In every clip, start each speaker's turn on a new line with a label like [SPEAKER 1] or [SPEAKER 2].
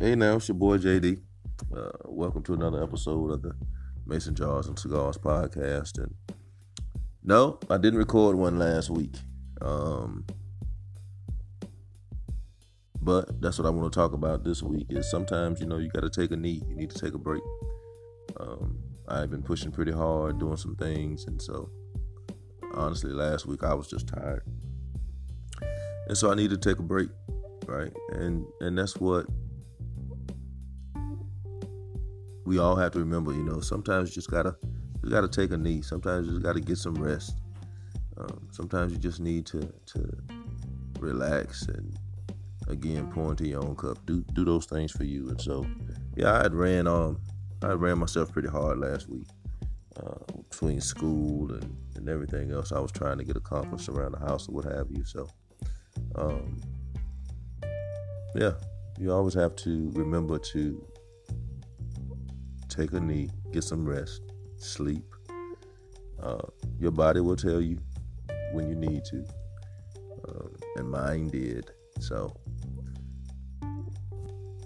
[SPEAKER 1] Hey now, it's your boy JD. Uh, welcome to another episode of the Mason Jars and Cigars podcast. And no, I didn't record one last week. Um, but that's what I want to talk about this week. Is sometimes you know you got to take a knee. You need to take a break. Um, I've been pushing pretty hard, doing some things, and so honestly, last week I was just tired, and so I need to take a break, right? And and that's what we all have to remember, you know, sometimes you just gotta you gotta take a knee. Sometimes you just gotta get some rest. Um, sometimes you just need to to relax and again pour into your own cup. Do do those things for you. And so, yeah, I had ran um I ran myself pretty hard last week uh, between school and and everything else I was trying to get accomplished around the house or what have you. So, um, yeah, you always have to remember to take a knee, get some rest, sleep. Uh, your body will tell you when you need to, um, and mine did. So,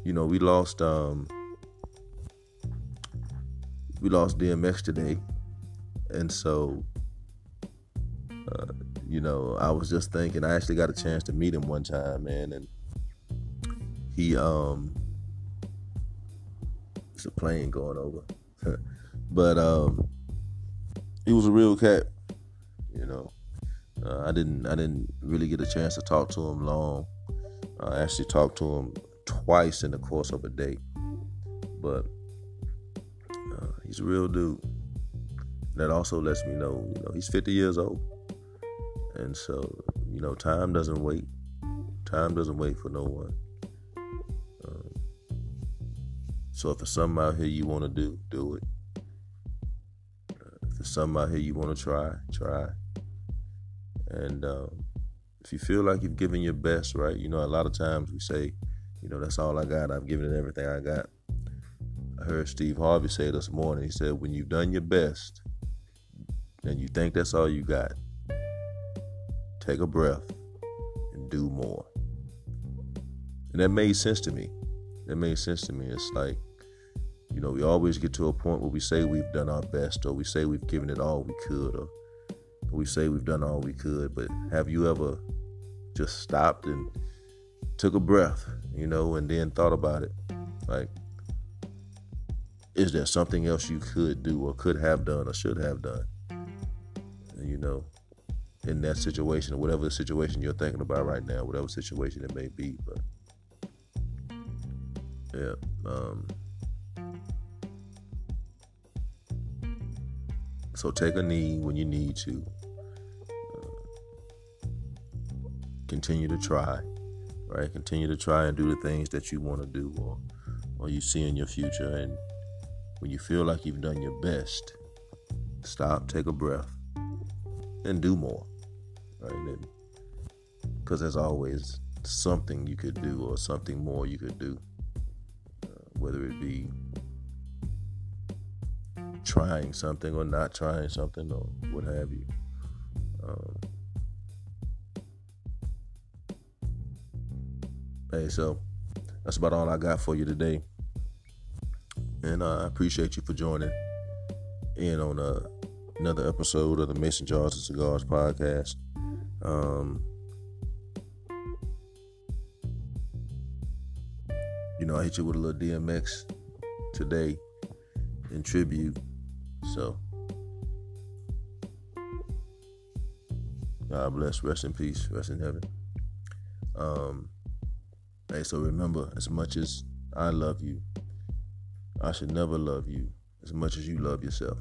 [SPEAKER 1] you know, we lost um, we lost DMX today, and so, uh, you know, I was just thinking. I actually got a chance to meet him one time, man, and he um it's a plane going over. but um, he was a real cat. You know, uh, I didn't I didn't really get a chance to talk to him long. I actually talked to him twice in the course of a day. But uh, he's a real dude. That also lets me know, you know, he's 50 years old. And so, you know, time doesn't wait. Time doesn't wait for no one. So if it's something out here you want to do, do it. Uh, if it's something out here you want to try, try. And um, if you feel like you've given your best, right? You know, a lot of times we say, you know, that's all I got. I've given it everything I got. I heard Steve Harvey say this morning. He said, when you've done your best and you think that's all you got, take a breath and do more. And that made sense to me. That made sense to me. It's like you know, we always get to a point where we say we've done our best, or we say we've given it all we could, or we say we've done all we could. But have you ever just stopped and took a breath, you know, and then thought about it? Like, is there something else you could do, or could have done, or should have done? You know, in that situation, or whatever the situation you're thinking about right now, whatever situation it may be. But yeah, um, So take a knee when you need to. Uh, continue to try, right? Continue to try and do the things that you want to do or, or you see in your future. And when you feel like you've done your best, stop, take a breath, and do more, right? Because there's always something you could do or something more you could do, uh, whether it be trying something or not trying something or what have you. Um, hey, so that's about all I got for you today. And uh, I appreciate you for joining in on uh, another episode of the Mason Jars and Cigars podcast. Um, you know, I hit you with a little DMX today in tribute so, God bless, rest in peace, rest in heaven. Um, hey, so remember, as much as I love you, I should never love you as much as you love yourself.